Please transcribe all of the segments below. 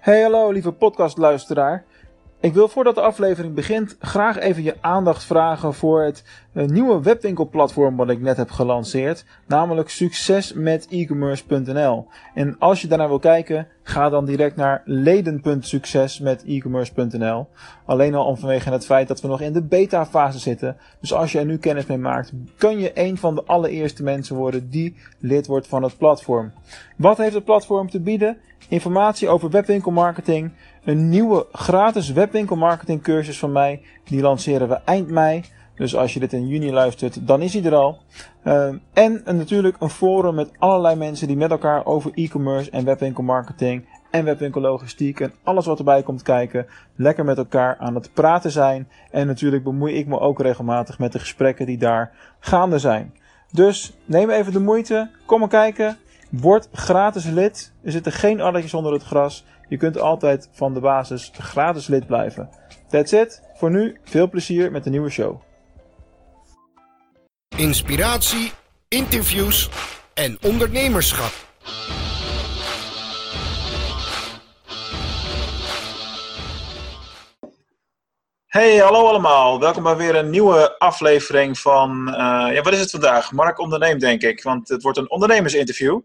Hey hallo lieve podcastluisteraar. Ik wil voordat de aflevering begint graag even je aandacht vragen voor het eh, nieuwe webwinkelplatform wat ik net heb gelanceerd, namelijk succesmetecommerce.nl. En als je daarnaar wil kijken, ga dan direct naar leden.succesmetecommerce.nl. Alleen al om vanwege het feit dat we nog in de beta fase zitten. Dus als je er nu kennis mee maakt, kun je een van de allereerste mensen worden die lid wordt van het platform. Wat heeft het platform te bieden? Informatie over webwinkelmarketing, een nieuwe gratis webwinkelmarketing cursus van mij. Die lanceren we eind mei. Dus als je dit in juni luistert, dan is hij er al. Uh, en natuurlijk een forum met allerlei mensen die met elkaar over e-commerce en webwinkelmarketing en webwinkellogistiek en alles wat erbij komt kijken, lekker met elkaar aan het praten zijn. En natuurlijk bemoei ik me ook regelmatig met de gesprekken die daar gaande zijn. Dus neem even de moeite, kom maar kijken. Word gratis lid. Er zitten geen addertjes onder het gras. Je kunt altijd van de basis gratis lid blijven. That's it. Voor nu veel plezier met de nieuwe show. Inspiratie, interviews en ondernemerschap. Hey, hallo allemaal. Welkom bij weer een nieuwe aflevering van, uh, ja, wat is het vandaag? Mark onderneemt, denk ik, want het wordt een ondernemersinterview.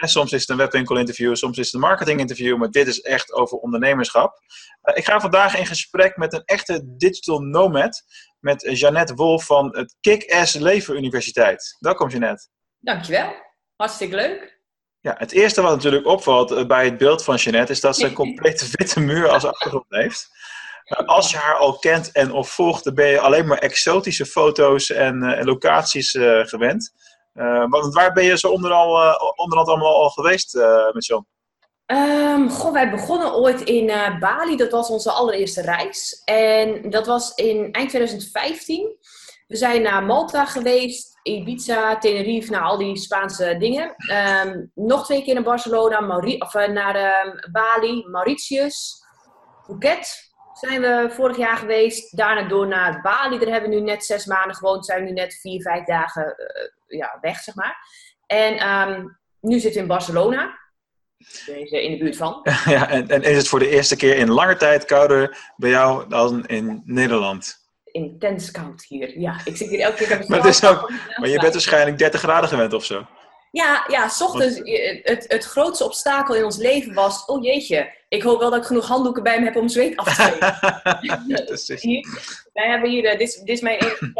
En soms is het een webwinkelinterview, soms is het een marketinginterview, maar dit is echt over ondernemerschap. Uh, ik ga vandaag in gesprek met een echte digital nomad, met Jeannette Wolf van het Kick-Ass Leven Universiteit. Welkom Jeannette. Dankjewel, hartstikke leuk. Ja, het eerste wat natuurlijk opvalt eh, bij het beeld van Jeannette is dat ze een complete witte muur als achtergrond heeft. Als je haar al kent en of volgt, dan ben je alleen maar exotische foto's en, uh, locaties gewend. Want waar ben je zo onderal, onderhand allemaal al geweest met John? Goh, wij begonnen ooit in Bali. Dat was onze allereerste reis. En dat was in eind 2015. We zijn naar Malta geweest, Ibiza, Tenerife, naar al die Spaanse dingen. Um, nog twee keer naar Barcelona, Mauri of, naar ehm, Bali, Mauritius, Phuket zijn we vorig jaar geweest. Daarna door naar Bali. Daar hebben we nu net zes maanden gewoond. Zijn we nu net vier, vijf dagen ja, weg, zeg maar. En um, nu zitten we in Barcelona. Deze in de buurt van. Ja, en, en is het voor de eerste keer in lange tijd kouder bij jou dan in Nederland? Intens koud hier. Ja, ik zit hier elke keer. maar, het is ook, maar je bent waarschijnlijk 30 graden gewend of zo. Ja, ja, s ochtends, het, het grootste obstakel in ons leven was, oh jeetje, ik hoop wel dat ik genoeg handdoeken bij me heb om zweet af te geven. wij hebben hier, uh, dit, dit is mijn enige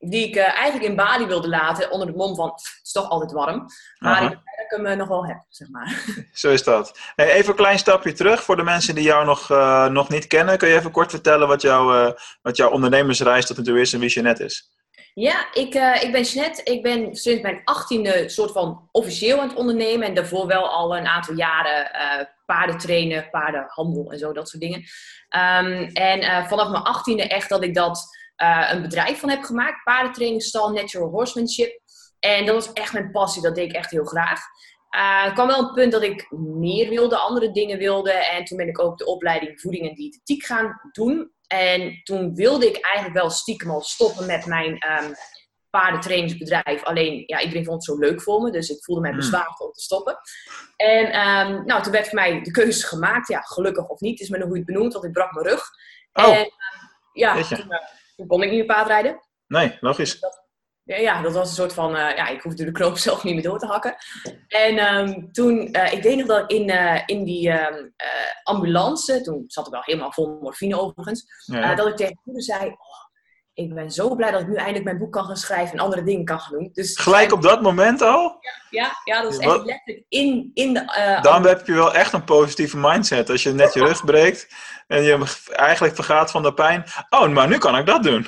die ik uh, eigenlijk in Bali wilde laten, onder de mom van, het is toch altijd warm. Maar Aha. ik denk dat ik hem uh, nog wel heb, zeg maar. Zo is dat. Hey, even een klein stapje terug voor de mensen die jou nog, nog niet kennen. Kun je even kort vertellen wat, jou, wat jouw ondernemersreis tot nu toe is en wie Jeanette is? Ja, ik, ik ben Jeanette. Ik ben sinds mijn achttiende soort van officieel aan het ondernemen. En daarvoor wel al een aantal jaren paarden trainen, paardenhandel en zo, dat soort dingen. Um, en vanaf mijn achttiende echt dat ik dat een bedrijf van heb gemaakt. Paardentrainingstal, Natural Horsemanship. En dat was echt mijn passie. Dat deed ik echt heel graag. er kwam wel een punt dat ik meer wilde, andere dingen wilde. En toen ben ik ook de opleiding voeding en diëtetiek gaan doen. En toen wilde ik eigenlijk wel stiekem al stoppen met mijn um, paardentrainingsbedrijf. Alleen, ja, iedereen vond het zo leuk voor me. Dus ik voelde mij bezwaard om te stoppen. En um, nou, toen werd voor mij de keuze gemaakt. Ja, gelukkig of niet, is me nog het benoemd, want ik brak mijn rug. Oh. En um, ja, toen, uh, toen, kon ik niet meer paardrijden. Nee, logisch. Dat, ja, ja, dat was een soort van, uh, ja, ik hoefde de knoop zelf niet meer door te hakken. En um, toen, uh, ik weet nog dat in, uh, in die um, ambulance, toen zat ik wel helemaal vol morfine overigens, ja, ja. dat ik tegen moeder zei, oh, ik ben zo blij dat ik nu eindelijk mijn boek kan gaan schrijven en andere dingen kan gaan doen. Dus, Gelijk op dat moment al? Ja, ja, ja dat is echt letterlijk in, in de... Dan heb je wel echt een positieve mindset. Als je net je rug breekt en je eigenlijk vergaat van de pijn. Oh, maar nu kan ik dat doen.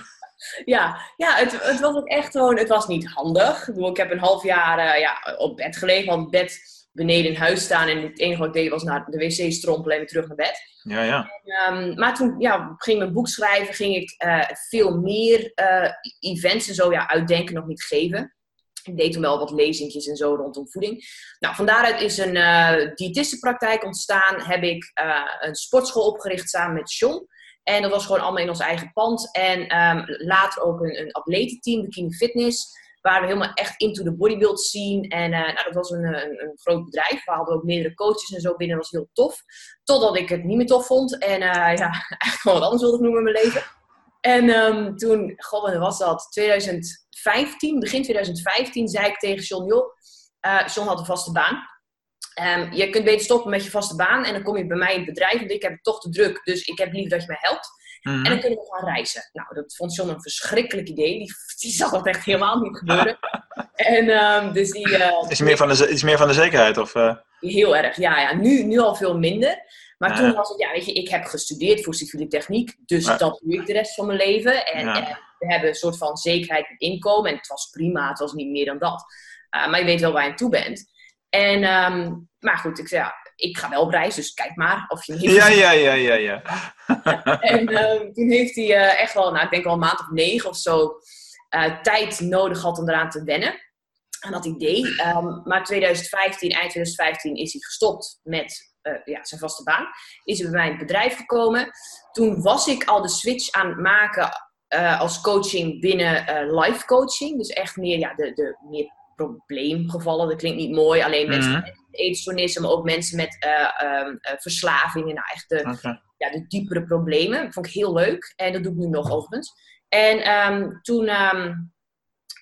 Ja, ja het, het was ook echt gewoon, het was niet handig. Ik, bedoel, ik heb een half jaar uh, ja, op bed gelegen, want bed beneden in huis staan. En het enige wat ik deed was naar de wc strompelen en weer terug naar bed. Ja, ja. En, um, maar toen ja, ging mijn boek schrijven, ging ik uh, veel meer uh, events en zo ja, uitdenken, nog niet geven. Ik deed toen wel wat lezingjes en zo rondom voeding. Nou, van daaruit is een uh, diëtistenpraktijk ontstaan. Heb ik een sportschool opgericht samen met John. En dat was gewoon allemaal in ons eigen pand. En um, later ook een, een atletenteam, Bikini Fitness. Waren we helemaal echt into the bodybuild scene. En nou, dat was een, een, een, groot bedrijf. We hadden ook meerdere coaches en zo binnen. Dat was heel tof. Totdat ik het niet meer tof vond. En ja, eigenlijk gewoon wat anders wilde ik noemen in mijn leven. En um, toen, god, wanneer was dat? 2015, begin 2015, zei ik tegen John, joh, uh, John had een vaste baan. Um, je kunt beter stoppen met je vaste baan en dan kom je bij mij in het bedrijf, want ik heb toch te druk, dus ik heb liever dat je mij helpt. Mm -hmm. En dan kunnen we gaan reizen. Nou, dat vond John een verschrikkelijk idee. Die, die zag dat echt helemaal niet gebeuren. en, um, dus die, uh, is, meer van de, is meer van de zekerheid? Of, uh... Heel erg, ja. ja. Nu, nu al veel minder. Maar toen was het, ja, weet je, ik heb gestudeerd voor civiele techniek, dus dat doe ik de rest van mijn leven. En, Ja. en we hebben een soort van zekerheid in inkomen. En het was prima, het was niet meer dan dat. Uh, maar je weet wel waar je aan toe bent. En, ehm, maar goed, ik zei, ja, ik ga wel op reis, dus kijk maar of je Ja, ja, ja, ja, ja. En ehm, toen heeft hij eh, echt wel, nou, ik denk wel een maand of negen of zo, eh, tijd nodig gehad om eraan te wennen. Aan dat idee. Ehm, maar 2015, eind 2015 is hij gestopt met uh, ja, zijn vaste baan. Is hij bij mij in het bedrijf gekomen. Toen was ik al de switch aan het maken uh, als coaching binnen uh, life coaching. Dus echt meer, ja, de, de meer probleemgevallen. Dat klinkt niet mooi. Alleen mensen Mhm. met eetstoornissen, maar ook mensen met um, verslavingen. Nou, echt de, ja, de diepere problemen. Dat vond ik heel leuk. En dat doe ik nu nog overigens. En um, toen, um,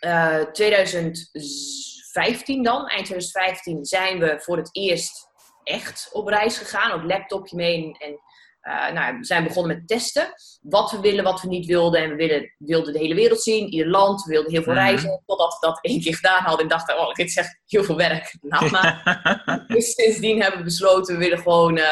uh, 2015 dan, eind 2015, zijn we voor het eerst echt op reis gegaan. Op laptopje mee. En uh, nou, we zijn begonnen met testen. Wat we willen, wat we niet wilden. En we wilden de hele wereld zien, ieder land. We wilden heel veel Mhm. reizen. Totdat we dat één keer gedaan hadden. En dachten, oh, dit is echt heel veel werk. Nou, maar. Dus sindsdien hebben we besloten, we willen gewoon uh,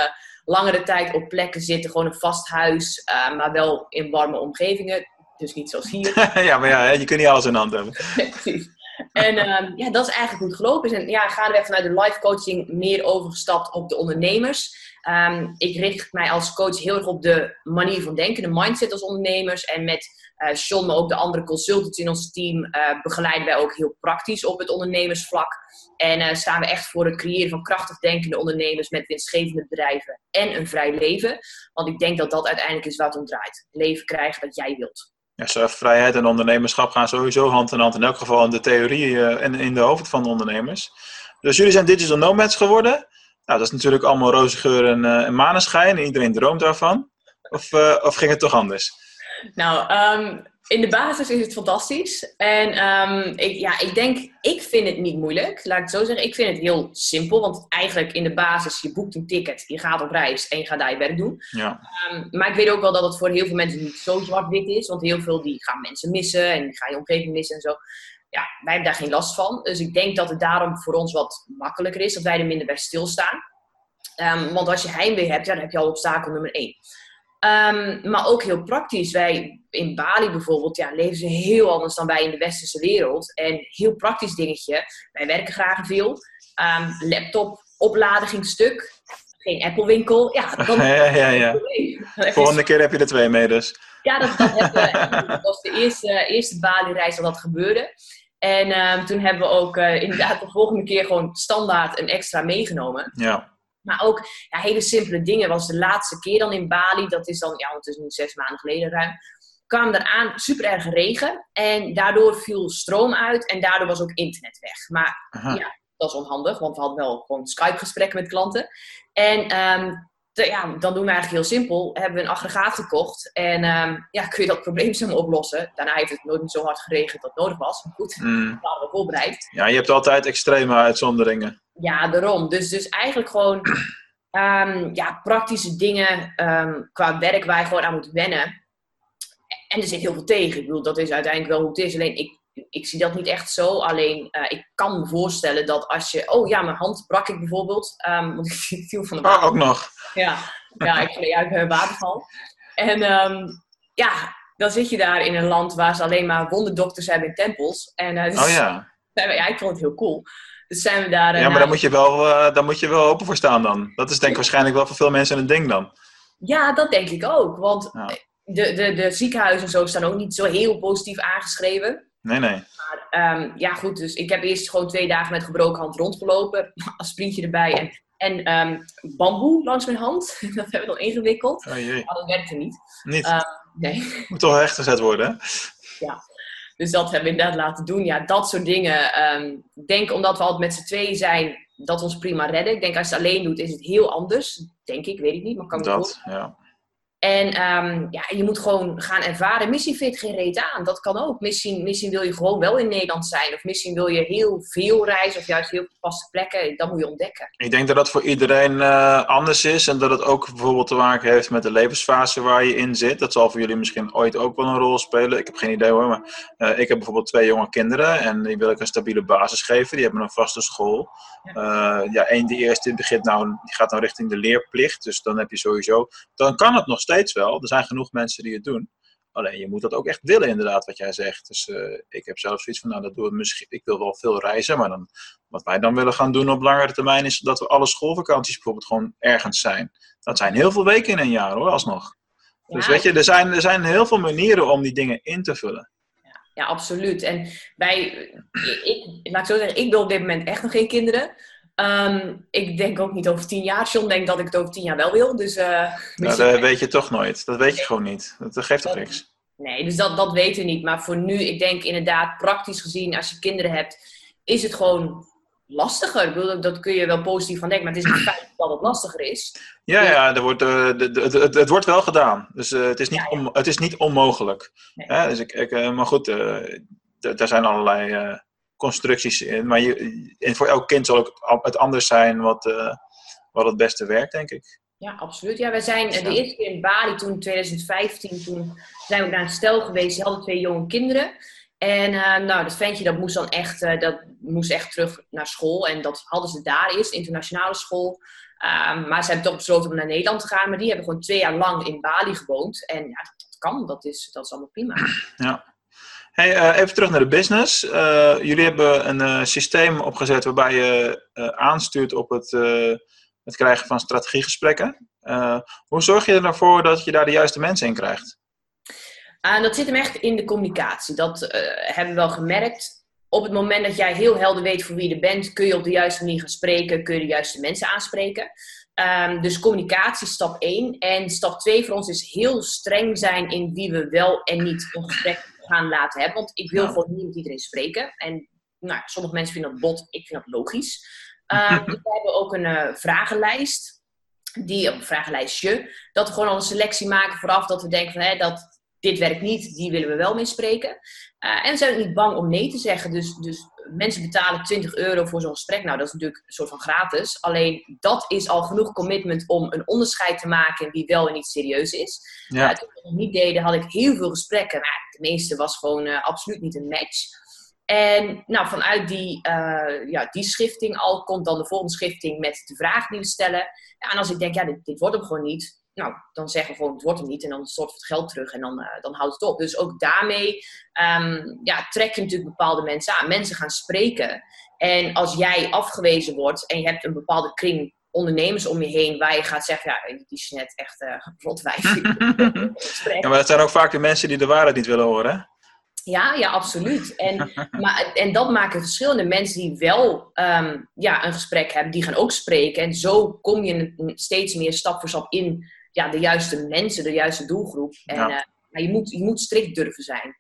langere tijd op plekken zitten. Gewoon een vast huis, uh, maar wel in warme omgevingen. Dus niet zoals hier. ja, maar ja, je kunt niet alles in hand hebben. Precies. En uh, ja, dat is eigenlijk hoe het gelopen is. En ja, gaandeweg vanuit de life coaching meer overgestapt op de ondernemers. Um, ik richt mij als coach heel erg op de manier van denken, de mindset als ondernemers. En met uh, Sean, maar ook de andere consultants in ons team, uh, begeleiden wij ook heel praktisch op het ondernemersvlak. En uh, staan we echt voor het creëren van krachtig denkende ondernemers met winstgevende bedrijven en een vrij leven. Want ik denk dat dat uiteindelijk is het om draait. Leven krijgen dat jij wilt. Ja, vrijheid en ondernemerschap gaan sowieso hand in hand. In elk geval in de theorie en in de hoofd van de ondernemers. Dus jullie zijn digital nomads geworden. Nou, dat is natuurlijk allemaal roze geur en, uh, en maneschijn. En iedereen droomt daarvan. Of, uh, of ging het toch anders? Nou, um, in de basis is het fantastisch. En um, ik, ja, ik denk, ik vind het niet moeilijk. Laat ik het zo zeggen. Ik vind het heel simpel. Want eigenlijk in de basis, je boekt een ticket, je gaat op reis en je gaat daar je werk doen. Ja. Um, maar ik weet ook wel dat het voor heel veel mensen niet zo zwart-wit is. Want heel veel die gaan mensen missen en die gaan je omgeving missen en zo. Ja, wij hebben daar geen last van. Dus ik denk dat het daarom voor ons wat makkelijker is. Dat wij er minder bij stilstaan. Um, want als je heimwee hebt, ja, dan heb je al obstakel nummer één. Um, maar ook heel praktisch. Wij in Bali bijvoorbeeld, ja, leven ze heel anders dan wij in de westerse wereld. En heel praktisch dingetje. Wij werken graag veel. Um, laptop opladen ging stuk. Geen Apple winkel. Ja, dan ja, ja, ja. Volgende keer heb je er twee mee dus. Ja, dat, dat, dat was de eerste, eerste Bali-reis dat dat gebeurde. En um, toen hebben we ook uh, inderdaad de volgende keer gewoon standaard een extra meegenomen. Ja. Maar ook ja, hele simpele dingen. Was de laatste keer dan in Bali, dat is dan, ja, het is nu zes maanden geleden ruim. kwam eraan super erg regen. En daardoor viel stroom uit en daardoor was ook internet weg. Maar Aha. ja, dat is onhandig, want we hadden wel gewoon Skype-gesprekken met klanten. En um, te, ja, dan doen we eigenlijk heel simpel. Hebben we een aggregaat gekocht en um, ja, kun je dat probleem zo oplossen. Daarna heeft het nooit zo hard geregend dat nodig was. Maar goed, mm. dat hadden we voorbereid. Ja, je hebt altijd extreme uitzonderingen. Ja, daarom. Dus, dus eigenlijk gewoon um, ja, praktische dingen um, qua werk waar je gewoon aan moet wennen. En er zit heel veel tegen. Ik bedoel, dat is uiteindelijk wel hoe het is. Alleen ik, ik zie dat niet echt zo. Alleen uh, ik kan me voorstellen dat als je... Oh ja, mijn hand brak ik bijvoorbeeld. Want ik viel van de. Oh, ook nog. Ja, ja ik gleed uit waterval. En ja, dan zit je daar in een land waar ze alleen maar wonderdokters hebben in tempels. En, uh, dus, oh ja. Ja, ik vond het heel cool. Dus zijn we daar... Ja, maar daar moet, je wel, uh, daar moet je wel open voor staan dan. Dat is denk ik waarschijnlijk wel voor veel mensen een ding dan. Ja, dat denk ik ook. Want ja. de, de, de ziekenhuizen en zo staan ook niet zo heel positief aangeschreven. Nee, nee. Maar um, ja, goed. Dus ik heb eerst gewoon twee dagen met gebroken hand rondgelopen. Als sprintje erbij. En, en um, bamboe langs mijn hand. dat hebben we dan ingewikkeld. Oh, jee. Maar dat werkte niet. Niet? Um, nee. Moet toch recht gezet worden, hè? Ja. Dus dat hebben we inderdaad laten doen. Ja, dat soort dingen. Ehm, ik denk omdat we altijd met z'n tweeën zijn, dat ons prima redden. Ik denk als je het alleen doet, is het heel anders. Denk ik, weet ik niet, maar kan me Dat, ja. En ehm, ja, je moet gewoon gaan ervaren. Misschien vind je geen reet aan. Dat kan ook. Misschien, misschien wil je gewoon wel in Nederland zijn. Of misschien wil je heel veel reizen. Of juist heel vaste plekken. Dat moet je ontdekken. Ik denk dat dat voor iedereen eh, anders is. En dat het ook bijvoorbeeld te maken heeft met de levensfase waar je in zit. Dat zal voor jullie misschien ooit ook wel een rol spelen. Ik heb geen idee hoor. Maar eh, ik heb bijvoorbeeld twee jonge kinderen. En die wil ik een stabiele basis geven. Die hebben een vaste school. Uh, ja, één de eerste begint nou, die gaat nou richting de leerplicht. Dus dan heb je sowieso. Dan kan het nog steeds wel. Er zijn genoeg mensen die het doen. Alleen je moet dat ook echt willen, inderdaad, wat jij zegt. Dus uh, ik heb zelf zoiets van, nou, dat doen we misschien. Ik wil wel veel reizen, maar dan, wat wij dan willen gaan doen op langere termijn is dat we alle schoolvakanties bijvoorbeeld gewoon ergens zijn. Dat zijn heel veel weken in een jaar hoor, alsnog. Dus Ja, weet je, er zijn, er zijn heel veel manieren om die dingen in te vullen. Ja, absoluut. En wij, ik, laat ik zo zeggen, ik wil op dit moment echt nog geen kinderen. Ehm, ik denk ook niet over tien jaar. John denkt dat ik het over tien jaar wel wil. Dus, eh, Nou, dat weet je toch nooit. Dat weet je gewoon niet. Dat, geeft toch niks. Nee, dus dat, dat weten we niet. Maar voor nu, ik denk inderdaad, praktisch gezien, als je kinderen hebt, is het gewoon lastiger. Ik bedoel, dat kun je wel positief van denken, maar het is niet feit dat het lastiger is. Ja, ja, er wordt, eh, de, de, de- het, het wordt wel gedaan. Dus eh, het, is niet Ja, ja. on- het is niet onmogelijk. Nee. Dus ik, ik, maar goed, daar zijn allerlei constructies in. Maar je, en voor elk kind zal ook het anders zijn wat, eh, wat het beste werkt, denk ik. Ja, absoluut. Ja, wij zijn eh, de Ja. eerste keer in Bali toen in 2015, toen zijn we naar een stel geweest. Die hadden twee jonge kinderen. En eh, nou, dat ventje dat moest dan echt, dat moest echt terug naar school. En dat hadden ze daar eerst, internationale school. Ehm, maar ze hebben toch besloten om naar Nederland te gaan. Maar die hebben gewoon twee jaar lang in Bali gewoond. En ja, dat, dat kan. Dat is, dat is allemaal prima. Hey, eh, even terug naar de business. Eh, jullie hebben een eh, systeem opgezet waarbij je aanstuurt op het, het krijgen van strategiegesprekken. Hoe zorg je ervoor dat je daar de juiste mensen in krijgt? En dat zit hem echt in de communicatie. Dat hebben we wel gemerkt. Op het moment dat jij heel helder weet voor wie je bent, kun je op de juiste manier gaan spreken, kun je de juiste mensen aanspreken. Ehm, dus communicatie stap 1. En stap 2 voor ons is heel streng zijn in wie we wel en niet een gesprek gaan laten hebben. Want ik wil gewoon niet met iedereen spreken. En nou, sommige mensen vinden dat bot, ik vind dat logisch. Ehm, dus we hebben ook een eh, vragenlijst. Die, een vragenlijstje. Dat we gewoon al een selectie maken vooraf. Dat we denken van hè, dat, dit werkt niet, die willen we wel mee spreken. Eh, en zijn ook niet bang om nee te zeggen. Dus, dus mensen betalen 20 euro voor zo'n gesprek. Nou, dat is natuurlijk een soort van gratis. Alleen dat is al genoeg commitment om een onderscheid te maken in wie wel en niet serieus is. Ja. Eh, toen we nog niet deden, had ik heel veel gesprekken. Maar de meeste was gewoon eh, absoluut niet een match. En nou, vanuit die, eh, ja, die schifting al komt dan de volgende schifting met de vraag die we stellen. Ja, en als ik denk, ja, dit, dit wordt hem gewoon niet. Nou, dan zeggen we gewoon, het wordt hem niet. En dan stort het geld terug en dan, eh, dan houdt het op. Dus ook daarmee ehm, ja, trek je natuurlijk bepaalde mensen aan. Mensen gaan spreken. En als jij afgewezen wordt en je hebt een bepaalde kring ondernemers om je heen waar je gaat zeggen, ja, die is net echt eh rotwijf. Ja, maar het zijn ook vaak de mensen die de waarheid niet willen horen. Hè? Ja, ja, absoluut. En, maar, en dat maken verschillende mensen die wel ehm, ja, een gesprek hebben, die gaan ook spreken. En zo kom je steeds meer stap voor stap in ja, de juiste mensen, de juiste doelgroep. En Ja. eh, maar je, moet, je moet strikt durven zijn.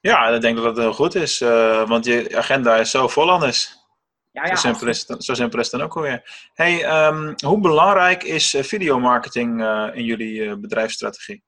Ja, ik denk dat dat heel goed is. eh, want je agenda is zo vol anders. Ja, Zo, ja, simpel absoluut. is het, dan- zo simpel is het dan ook alweer. Hey, ehm, hoe belangrijk is eh, videomarketing in jullie bedrijfsstrategie?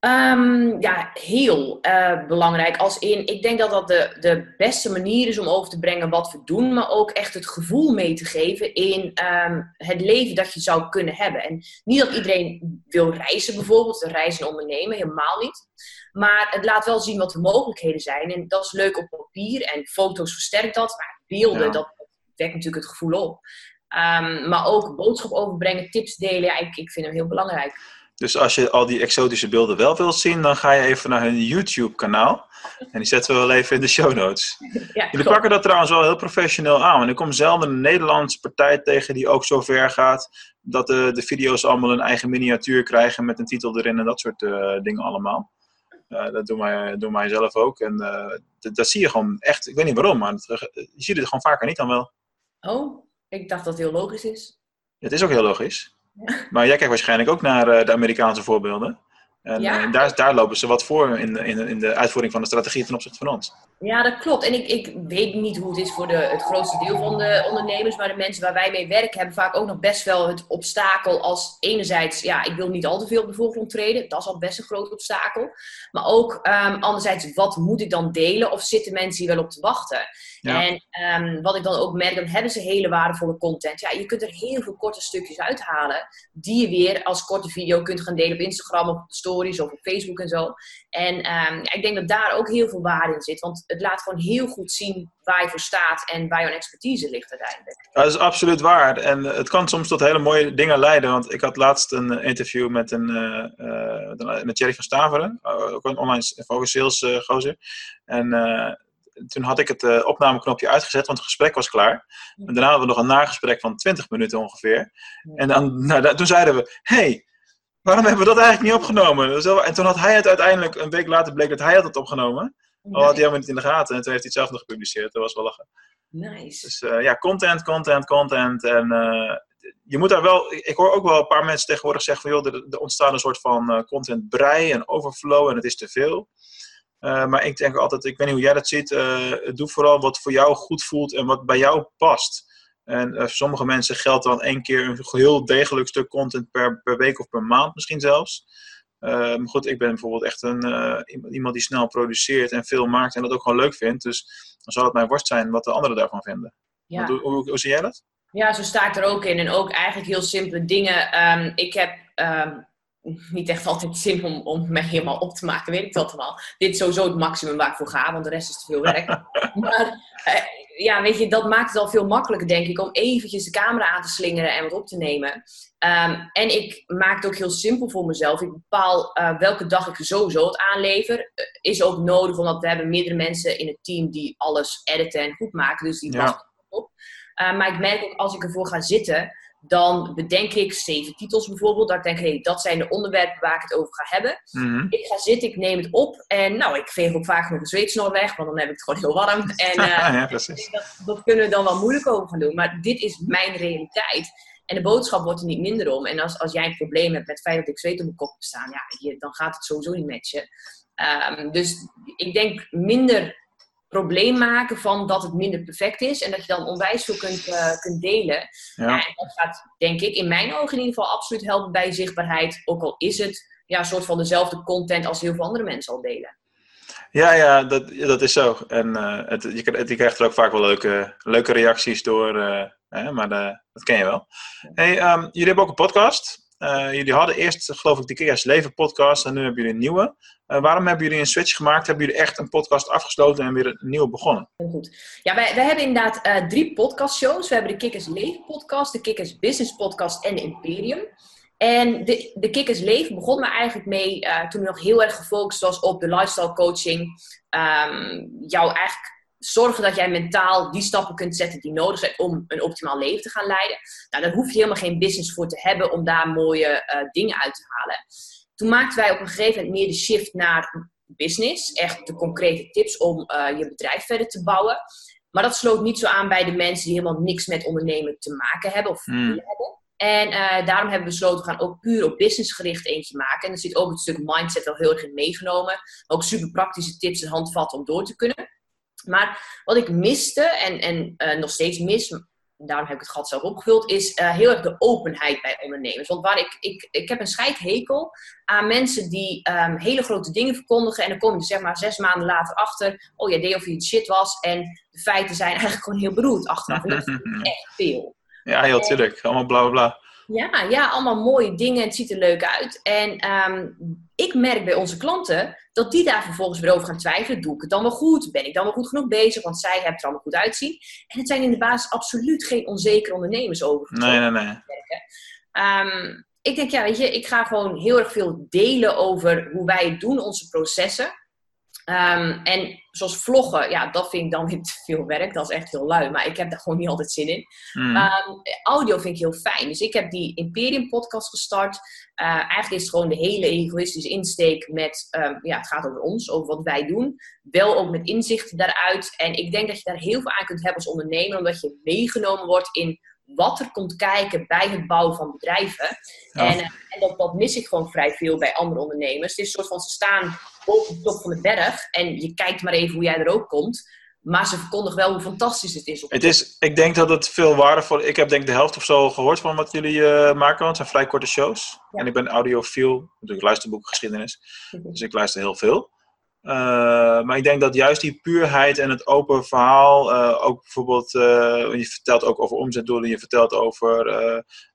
Ehm, ja, heel eh, belangrijk. Als in, ik denk dat dat de, de beste manier is om over te brengen wat we doen, maar ook echt het gevoel mee te geven in ehm, het leven dat je zou kunnen hebben. En niet dat iedereen wil reizen bijvoorbeeld, reizen en ondernemen, helemaal niet. Maar het laat wel zien wat de mogelijkheden zijn. En dat is leuk op papier en foto's versterkt dat. Maar beelden, Ja. dat wekt natuurlijk het gevoel op. Ehm, maar ook boodschap overbrengen, tips delen, ja, ik, ik vind hem heel belangrijk. Dus als je al die exotische beelden wel wilt zien, dan ga je even naar hun YouTube-kanaal. En die zetten we wel even in de show notes. Ja, Jullie pakken dat trouwens wel heel professioneel aan. Want ik kom zelden een Nederlandse partij tegen die ook zo ver gaat dat de, de video's allemaal een eigen miniatuur krijgen met een titel erin en dat soort eh, dingen allemaal. Eh, dat doen wij, doen wij zelf ook. En eh, dat, zie je gewoon echt, ik weet niet waarom, maar je ziet het gewoon vaker niet dan wel. Oh, ik dacht dat het heel logisch is. Het is ook heel logisch. Maar jij kijkt waarschijnlijk ook naar eh, de Amerikaanse voorbeelden. En Ja. eh, daar, daar lopen ze wat voor in de, in, in de uitvoering van de strategie ten opzichte van ons. Ja, dat klopt. En ik, ik weet niet hoe het is voor de, het grootste deel van de ondernemers, maar de mensen waar wij mee werken hebben vaak ook nog best wel het obstakel als enerzijds, ja, ik wil niet al te veel op de voorgrond treden, dat is al best een groot obstakel. Maar ook ehm, anderzijds, wat moet ik dan delen of zitten mensen hier wel op te wachten? Ja. En ehm, wat ik dan ook merk, dan hebben ze hele waardevolle content. Ja, je kunt er heel veel korte stukjes uithalen, die je weer als korte video kunt gaan delen op Instagram op stories of op Facebook en zo. En ehm, ja, ik denk dat daar ook heel veel waarde in zit. Want het laat gewoon heel goed zien waar je voor staat en waar jouw expertise ligt uiteindelijk. Dat is absoluut waar. En eh, het kan soms tot hele mooie dingen leiden. Want ik had laatst een eh, interview met, een, eh, met Jerry van Staveren. ook een online focus sales eh, gozer. En toen had ik het opnameknopje uitgezet, want het gesprek was klaar. En daarna hadden we nog een nagesprek van 20 minuten ongeveer. En dan, nou, toen zeiden we, hey, waarom hebben we dat eigenlijk niet opgenomen? En toen had hij het uiteindelijk, een week later bleek dat hij het had opgenomen. Had hij helemaal niet in de gaten. En toen heeft hij het zelf nog gepubliceerd. Dat was wel lachen. Nice. Dus eh, ja, content, content, content. En eh, je moet daar wel. Ik hoor ook wel een paar mensen tegenwoordig zeggen van joh, er, er ontstaat een soort van eh, content brei en overflow en het is te veel. Eh, maar ik denk altijd, ik weet niet hoe jij dat ziet, eh, doe vooral wat voor jou goed voelt en wat bij jou past. En eh, voor sommige mensen geldt dan één keer een heel degelijk stuk content per, per week of per maand misschien zelfs. Maar goed, ik ben bijvoorbeeld echt een, eh, iemand- die snel produceert en veel maakt en dat ook gewoon leuk vindt. Dus dan zal het mijn worst zijn wat de anderen daarvan vinden. Ja. Hoe, hoe, hoe zie jij dat? Ja, zo sta ik er ook in. En ook eigenlijk heel simpele dingen. Ehm, ik heb ehm, niet echt altijd zin om, om mij helemaal op te maken, weet ik dat wel. Dit is sowieso het maximum waar ik voor ga, want de rest is te veel werk. maar eh, ja, weet je, dat maakt het al veel makkelijker, denk ik, om eventjes de camera aan te slingeren en wat op te nemen. Ehm, en ik maak het ook heel simpel voor mezelf. Ik bepaal eh, welke dag ik sowieso het aanlever. Eh, is ook nodig, omdat we hebben meerdere mensen in het team die alles editen en goed maken. Dus die Ja. op. Uh, maar ik merk ook als ik ervoor ga zitten, dan bedenk ik zeven titels bijvoorbeeld. Dat ik denk, hey, dat zijn de onderwerpen waar ik het over ga hebben. Mhm. Ik ga zitten, ik neem het op. En nou, ik veeg ook vaak nog een zweetsnor weg, want dan heb ik het gewoon heel warm. En eh, ja, ik dat, dat kunnen we dan wel moeilijk over gaan doen. Maar dit is mijn realiteit. En de boodschap wordt er niet minder om. En als, als jij een probleem hebt met het feit dat ik zweet op mijn kop heb staan, ja, dan gaat het sowieso niet met je. Ehm, dus ik denk minder probleem maken van dat het minder perfect is. En dat je dan onwijs veel kunt, eh, kunt delen. Ja. Ja. en dat gaat, denk ik, in mijn ogen in ieder geval absoluut helpen bij zichtbaarheid. Ook al is het ja, een soort van dezelfde content als heel veel andere mensen al delen. Ja, ja, dat, dat is zo. En eh, het, je, krijgt- je krijgt er ook vaak wel leuke, leuke reacties door, eh, hè, maar dat ken je wel. Hey, ehm, jullie hebben ook een podcast. Eh, jullie hadden eerst, geloof ik, de Kickers Leven podcast en nu hebben jullie een nieuwe. Eh, waarom hebben jullie een switch gemaakt? Hebben jullie echt een podcast afgesloten en weer een nieuwe begonnen? Goed. Ja, wij, wij hebben inderdaad eh, drie podcastshows. We hebben de Kikkers Leven podcast, de Kikkers Business podcast en de Imperium. En de, de Kikkers Leven begon maar eigenlijk mee toen ik nog heel erg gefocust was op de lifestyle coaching. Ehm, jou eigenlijk zorgen dat jij mentaal die stappen kunt zetten die nodig zijn om een optimaal leven te gaan leiden. Nou, daar hoef je helemaal geen business voor te hebben om daar mooie eh, dingen uit te halen. Toen maakten wij op een gegeven moment meer de shift naar business. Echt de concrete tips om eh, je bedrijf verder te bouwen. Maar dat sloot niet zo aan bij de mensen die helemaal niks met ondernemen te maken hebben of Hmm. willen hebben. En eh, daarom hebben we besloten, we gaan ook puur op business gericht eentje maken. En er zit ook het stuk mindset wel heel erg in meegenomen. Ook super praktische tips en handvatten om door te kunnen. Maar wat ik miste en, en eh, nog steeds mis, daarom heb ik het gat zelf opgevuld, is eh, heel erg de openheid bij ondernemers. Want waar ik, ik, ik heb een scheidhekel aan mensen die ehm, hele grote dingen verkondigen. En dan kom je zeg maar zes maanden later achter, oh jij deed of je het shit was. En de feiten zijn eigenlijk gewoon heel beroerd achteraf. En dat echt veel. Ja, heel tuurlijk. Allemaal bla bla bla. Ja, ja, allemaal mooie dingen. Het ziet er leuk uit. En ehm, ik merk bij onze klanten dat die daar vervolgens weer over gaan twijfelen. Doe ik het dan wel goed? Ben ik dan wel goed genoeg bezig? Want zij hebben het er allemaal goed uitzien. En het zijn in de basis absoluut geen onzekere ondernemers overigens. Nee, nee, nee. Ehm, ik denk, ja, weet je, ik ga gewoon heel erg veel delen over hoe wij het doen, onze processen. Ehm, en zoals vloggen, ja, dat vind ik dan weer te veel werk. Dat is echt heel lui, maar ik heb daar gewoon niet altijd zin in. Hmm. Ehm, audio vind ik heel fijn. Dus ik heb die Imperium podcast gestart. Eh, eigenlijk is het gewoon de hele egoïstische insteek met, ehm, ja, het gaat over ons, over wat wij doen. Wel ook met inzichten daaruit. En ik denk dat je daar heel veel aan kunt hebben als ondernemer, omdat je meegenomen wordt in wat er komt kijken bij het bouwen van bedrijven. Ja. En, eh, en dat, dat mis ik gewoon vrij veel bij andere ondernemers. Het is een soort van, ze staan boven de top van de berg en je kijkt maar even hoe jij er ook komt. Maar ze verkondigen wel hoe fantastisch het is. Op Het is, ik denk dat het veel waardevol Ik heb denk ik de helft of zo gehoord van wat jullie eh, maken, want het zijn vrij korte shows. Ja. En ik ben audiofiel, natuurlijk luisterboekgeschiedenis, dus ik luister heel veel. Eh, maar ik denk dat juist die puurheid en het open verhaal, eh, ook bijvoorbeeld, eh, je vertelt ook over omzetdoelen, je vertelt over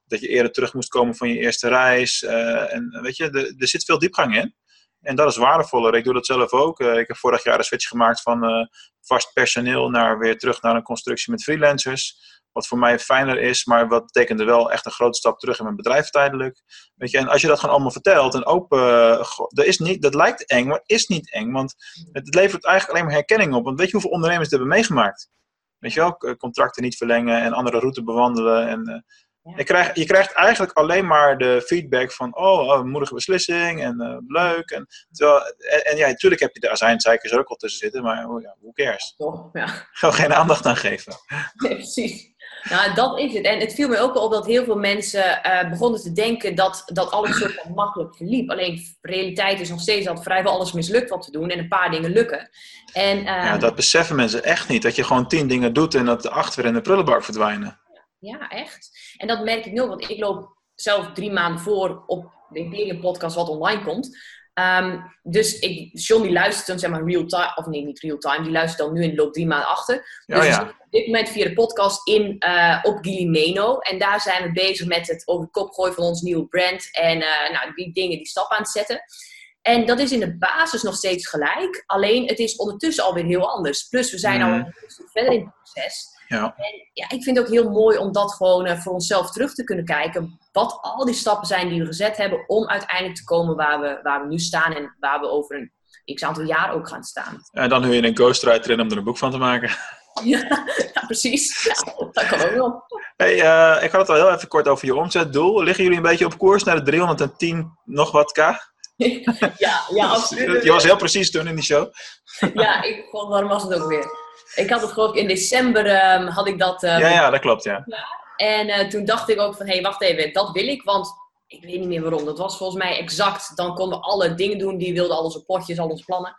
dat je eerder terug moest komen van je eerste reis. en weet je, er, er zit veel diepgang in. En dat is waardevoller. Ik doe dat zelf ook. Ik heb vorig jaar een switch gemaakt van vast personeel naar weer terug naar een constructie met freelancers. Wat voor mij fijner is, maar wat betekende wel echt een grote stap terug in mijn bedrijf tijdelijk. Weet je, en als je dat gewoon allemaal vertelt en open, eh, dat, is niet, dat lijkt eng, maar is niet eng. Want het levert eigenlijk alleen maar herkenning op. Want weet je hoeveel ondernemers het hebben meegemaakt? Weet je wel, contracten niet verlengen en andere route bewandelen. En, eh, Ja. je, krijgt, je krijgt eigenlijk alleen maar de feedback van, oh, oh, moedige beslissing en eh, leuk. En, terwijl, en, en ja, natuurlijk heb je de azijnzeikers er ook al tussen zitten, maar oh, ja, who cares? Toch? Ja. Gewoon geen aandacht aan geven. Nee, precies. Nou, dat is het. En het viel me ook op dat heel veel mensen eh, begonnen te denken dat, dat alles soort van makkelijk verliep. Alleen de realiteit is nog steeds dat vrijwel alles mislukt wat te doen en een paar dingen lukken. En, eh, Ja, dat beseffen mensen echt niet. Dat je gewoon tien dingen doet en dat de acht weer in de prullenbak verdwijnen. Ja, echt. En dat merk ik nu, want ik loop zelf drie maanden voor op de Imperium podcast wat online komt. Ehm, dus ik, John die luistert dan zeg maar real time, of nee, niet real time, die luistert dan nu en die loopt drie maanden achter. Dus we ja. op dit moment via de podcast in eh, op Gilimeno. En daar zijn we bezig met het over de kop gooien van ons nieuwe brand. En eh, nou, die dingen, die stappen aan het zetten. En dat is in de basis nog steeds gelijk. Alleen het is ondertussen alweer heel anders. Plus we zijn al stuk verder in het proces. Ja. En ja, ik vind het ook heel mooi om dat gewoon eh, voor onszelf terug te kunnen kijken. Wat al die stappen zijn die we gezet hebben om uiteindelijk te komen waar we, waar we nu staan. En waar we over een x aantal jaar ook gaan staan. En dan huur je een ghostwriter in om er een boek van te maken. Ja, ja precies. Ja, dat kan ook wel. Hey, eh, ik had het al heel even kort over je omzetdoel. Liggen jullie een beetje op koers naar de 310 nog wat k? Ja, ja, absoluut. Je was heel precies toen in die show. Ja, ik vond, waarom was het ook weer? Ik had het geloof ik in december ehm, had ik dat. ehm, Ja, ja, dat klopt, ja. En eh, toen dacht ik ook van, hé, hey, wacht even, dat wil ik, want ik weet niet meer waarom. Dat was volgens mij exact, dan konden we alle dingen doen die wilden, al onze potjes, al onze plannen.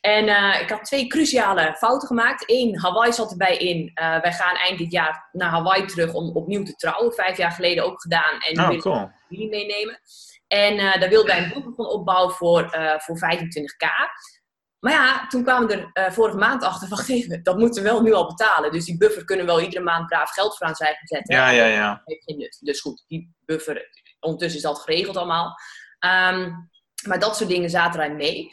En eh, ik had twee cruciale fouten gemaakt. Eén, Hawaii zat erbij in. Eh, wij gaan eind dit jaar naar Hawaii terug om opnieuw te trouwen. Vijf jaar geleden ook gedaan. En nu Oh, wil ik cool. jullie meenemen. En daar wilden wij een buffer van opbouwen voor, voor 25k. Maar ja, toen kwamen we er eh, vorige maand achter, wacht even, dat moeten we wel nu al betalen. Dus die buffer kunnen we wel iedere maand braaf geld voor aan zijde zetten. Ja, ja, ja. Dat heeft geen nut. Dus goed, die buffer, ondertussen is dat geregeld allemaal. Ehm, maar dat soort dingen zaten erin mee.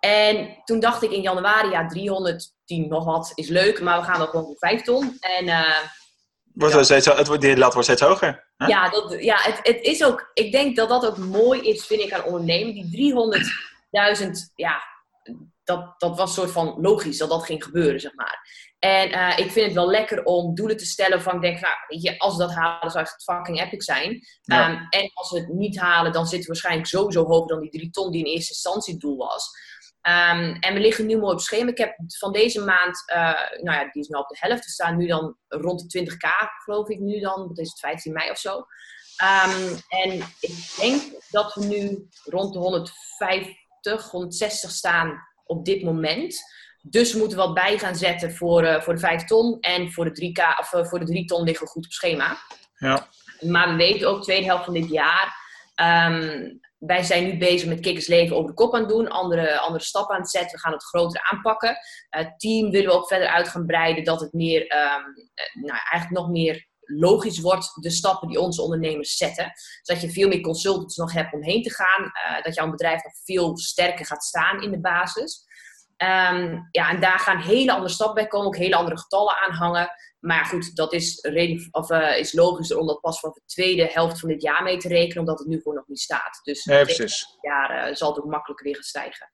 En toen dacht ik in januari, ja, 310 nog wat is leuk, maar we gaan wel gewoon voor 5 ton. En eh, Wordt Ja. steeds, het wordt, die lat wordt steeds hoger. Hè? ja, dat, ja het, het is ook, ik denk dat dat ook mooi is, vind ik, aan ondernemen. Die 300.000, ja, dat, dat was een soort van logisch dat dat ging gebeuren, zeg maar. En eh, ik vind het wel lekker om doelen te stellen van, ik denk, nou, weet je, als we dat halen, zou het fucking epic zijn. Ja. Ehm, en als we het niet halen, dan zitten we waarschijnlijk sowieso hoger dan die 3 ton die in eerste instantie het doel was. Ehm, en we liggen nu mooi op schema. Ik heb van deze maand, eh, nou ja, die is nu op de helft. We staan nu dan rond de 20k, geloof ik nu dan. Wat is het, 15 mei of zo. Ehm, en ik denk dat we nu rond de 150, 160 staan op dit moment. Dus we moeten wat bij gaan zetten voor, eh, voor de 5 ton. En voor de 3K, of eh, voor de 3 ton liggen we goed op schema. Ja. Maar we weten ook, tweede helft van dit jaar. ehm, wij zijn nu bezig met Kikkers Leven over de kop aan het doen. Andere, andere stappen aan het zetten. We gaan het groter aanpakken. Het team willen we ook verder uit gaan breiden. Dat het meer, ehm, eh, nou, eigenlijk nog meer logisch wordt. De stappen die onze ondernemers zetten. Zodat je veel meer consultants nog hebt om heen te gaan. eh, dat jouw bedrijf nog veel sterker gaat staan in de basis. Ehm, ja, en daar gaan hele andere stappen bij komen. Ook hele andere getallen aan hangen. Maar ja, goed, dat is, reden, of, eh, is logisch om dat pas van de tweede helft van dit jaar mee te rekenen, omdat het nu gewoon nog niet staat. Dus precies. jaar eh, zal het ook makkelijker weer gaan stijgen.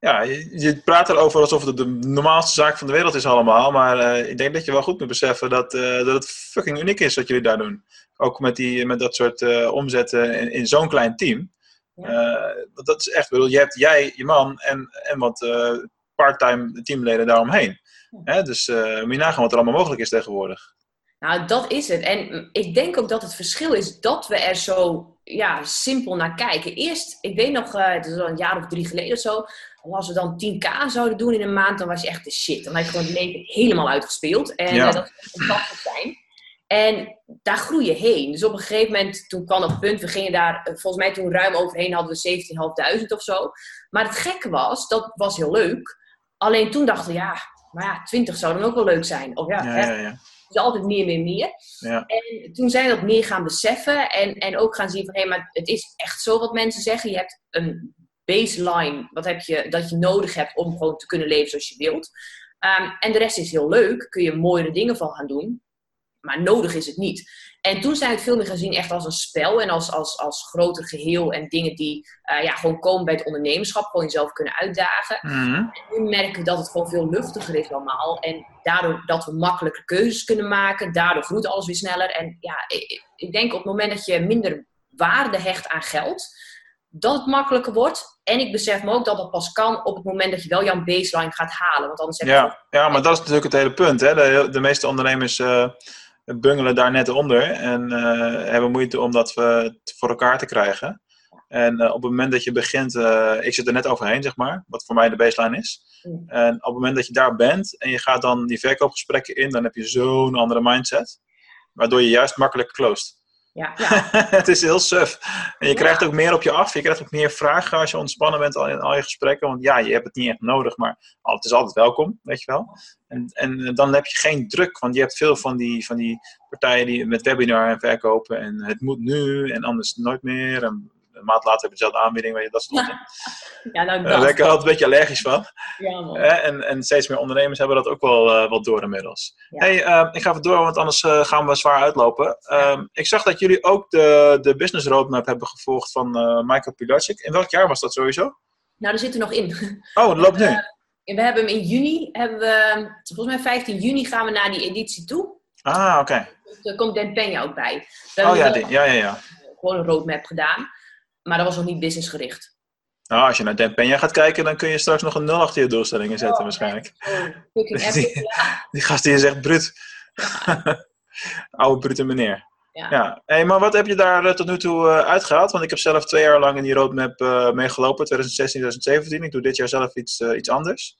Ja, je, je praat erover alsof het de normaalste zaak van de wereld is allemaal. Maar eh, ik denk dat je wel goed moet beseffen dat, eh, dat het fucking uniek is wat jullie daar doen. Ook met, die, met dat soort eh, omzetten in, in zo'n klein team. Ja. Dat is echt, bedoel, je hebt jij, je man en, en wat parttime teamleden daaromheen. Ja. Hè? Dus eh moet je nagaan wat er allemaal mogelijk is tegenwoordig. Nou, dat is het. En ik denk ook dat het verschil is dat we er zo ja, simpel naar kijken. Eerst, ik weet nog, uh, het is al een jaar of drie geleden of zo, als we dan 10k zouden doen in een maand, dan was je echt de shit. Dan had je gewoon het leven helemaal uitgespeeld. En ja. uh, dat zou fantastisch zijn. En daar groei je heen. Dus op een gegeven moment, toen kwam het punt, we gingen daar, eh, volgens mij toen ruim overheen hadden we 17.500 of zo. Maar het gekke was, dat was heel leuk. Alleen toen dachten we, ja, maar ja, 20 zou dan ook wel leuk zijn. Of ja, ja, ja, Dus altijd meer, meer, meer. Ja. En toen zijn we dat meer gaan beseffen. En, en ook gaan zien van, hé, maar het is echt zo wat mensen zeggen. Je hebt een baseline, wat heb je, dat je nodig hebt om gewoon te kunnen leven zoals je wilt. Um, en de rest is heel leuk. Kun je mooiere dingen van gaan doen. Maar nodig is het niet. En toen zijn we het veel meer gaan zien echt als een spel en als, als, als groter geheel. En dingen die uh, ja, gewoon komen bij het ondernemerschap, gewoon jezelf kunnen uitdagen. Mhm. En nu merken we dat het gewoon veel luchtiger is allemaal. En daardoor dat we makkelijker keuzes kunnen maken. Daardoor groeit alles weer sneller. En ja, ik, ik denk op het moment dat je minder waarde hecht aan geld, dat het makkelijker wordt. En ik besef me ook dat dat pas kan op het moment dat je wel jouw baseline gaat halen. Want anders heb je ja, ja, maar dat is natuurlijk het hele punt. Hè? De, de meeste ondernemers uh, bungelen daar net onder en uh, hebben moeite om dat voor elkaar te krijgen. En op het moment dat je begint, ik zit er net overheen, zeg maar, wat voor mij de baseline is. Mm. En op het moment dat je daar bent en je gaat dan die verkoopgesprekken in, dan heb je zo'n andere mindset. Waardoor je juist makkelijker closed. Ja, ja. het is heel suf. En je krijgt ook meer op je af. Je krijgt ook meer vragen als je ontspannen bent in al je gesprekken. Want ja, je hebt het niet echt nodig, maar het is altijd welkom, weet je wel. En, en dan heb je geen druk, want je hebt veel van die, van die partijen die met webinar en verkopen. En het moet nu en anders nooit meer. En een maand later heb je dezelfde aanbieding, weet je, dat soort dingen. Ja, nou, Daar ben ik er altijd een beetje allergisch van. Ja, man. En, en steeds meer ondernemers hebben dat ook wel, uh, wel door inmiddels. Ja. Hey, uh, ik ga even door, want anders gaan we zwaar uitlopen. Um, ik zag dat jullie ook de, de business roadmap hebben gevolgd van Michael Pilarczyk. In welk jaar was dat sowieso? Nou, daar zit er nog in. Oh, dat loopt nu. we hebben hem in juni, hebben we, volgens mij 15 juni gaan we naar die editie toe. Ah, oké. Okay. Er komt Dan Penja ook bij. We oh ja, die, ja, ja, ja. Gewoon een roadmap gedaan. Maar dat was nog niet businessgericht. Nou, als je naar Dan Peña gaat kijken, dan kun je straks nog een nul achter je doelstellingen zetten oh, waarschijnlijk. Oh, die, die, gast die is echt bruut. Ja. Oude brute meneer. Ja. ja. Hey, maar wat heb je daar uh, tot nu toe uh, uitgehaald? Want ik heb zelf twee jaar lang in die roadmap uh, meegelopen, 2016, 2017. Ik doe dit jaar zelf iets, iets anders.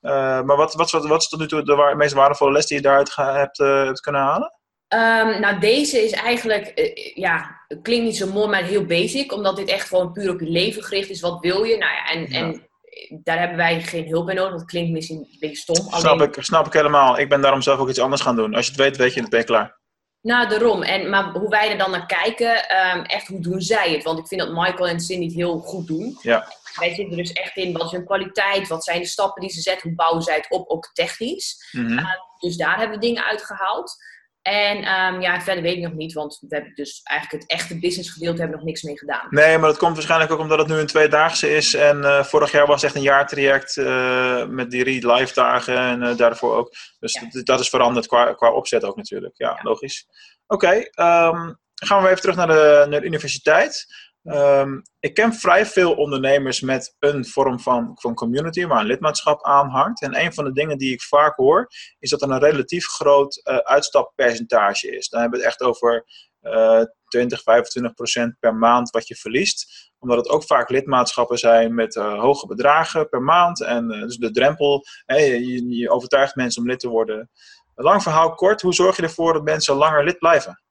maar wat, wat, wat, wat is tot nu toe de waar, meest waardevolle les die je daaruit hebt, hebt kunnen halen? Um, nou, deze is eigenlijk, uh, ja, het klinkt niet zo mooi, maar heel basic. Omdat dit echt gewoon puur op je leven gericht is. Wat wil je? Nou ja, en, ja. en daar hebben wij geen hulp bij nodig. Dat klinkt misschien een beetje stom. Snap, Alleen... ik, snap ik helemaal. Ik ben daarom zelf ook iets anders gaan doen. Als je het weet, weet je het, ben je klaar. Nou, daarom. En, maar hoe wij er dan naar kijken, um, echt hoe doen zij het? Want ik vind dat Michael en Cindy het heel goed doen. Ja. Wij zitten dus echt in, wat is hun kwaliteit? Wat zijn de stappen die ze zetten? Hoe bouwen zij het op, ook technisch? Mm -hmm. uh, dus daar hebben we dingen uitgehaald. En um, ja, verder weet ik nog niet, want we hebben dus eigenlijk het echte business gedeelte hebben nog niks mee gedaan. Nee, maar dat komt waarschijnlijk ook omdat het nu een tweedaagse is. En uh, vorig jaar was het echt een jaartraject uh, met die Read Live dagen en uh, daarvoor ook. Dus ja. dat, dat is veranderd qua, qua opzet ook natuurlijk. Ja, ja. logisch. Oké, okay, um, gaan we even terug naar de, naar de universiteit. Um, ik ken vrij veel ondernemers met een vorm van, van community, waar een lidmaatschap aanhangt. En een van de dingen die ik vaak hoor, is dat er een relatief groot uh, uitstappercentage is. Dan hebben we het echt over uh, 20, 25 procent per maand wat je verliest. Omdat het ook vaak lidmaatschappen zijn met uh, hoge bedragen per maand. En dus de drempel, hey, je, je overtuigt mensen om lid te worden. Lang verhaal kort, hoe zorg je ervoor dat mensen langer lid blijven?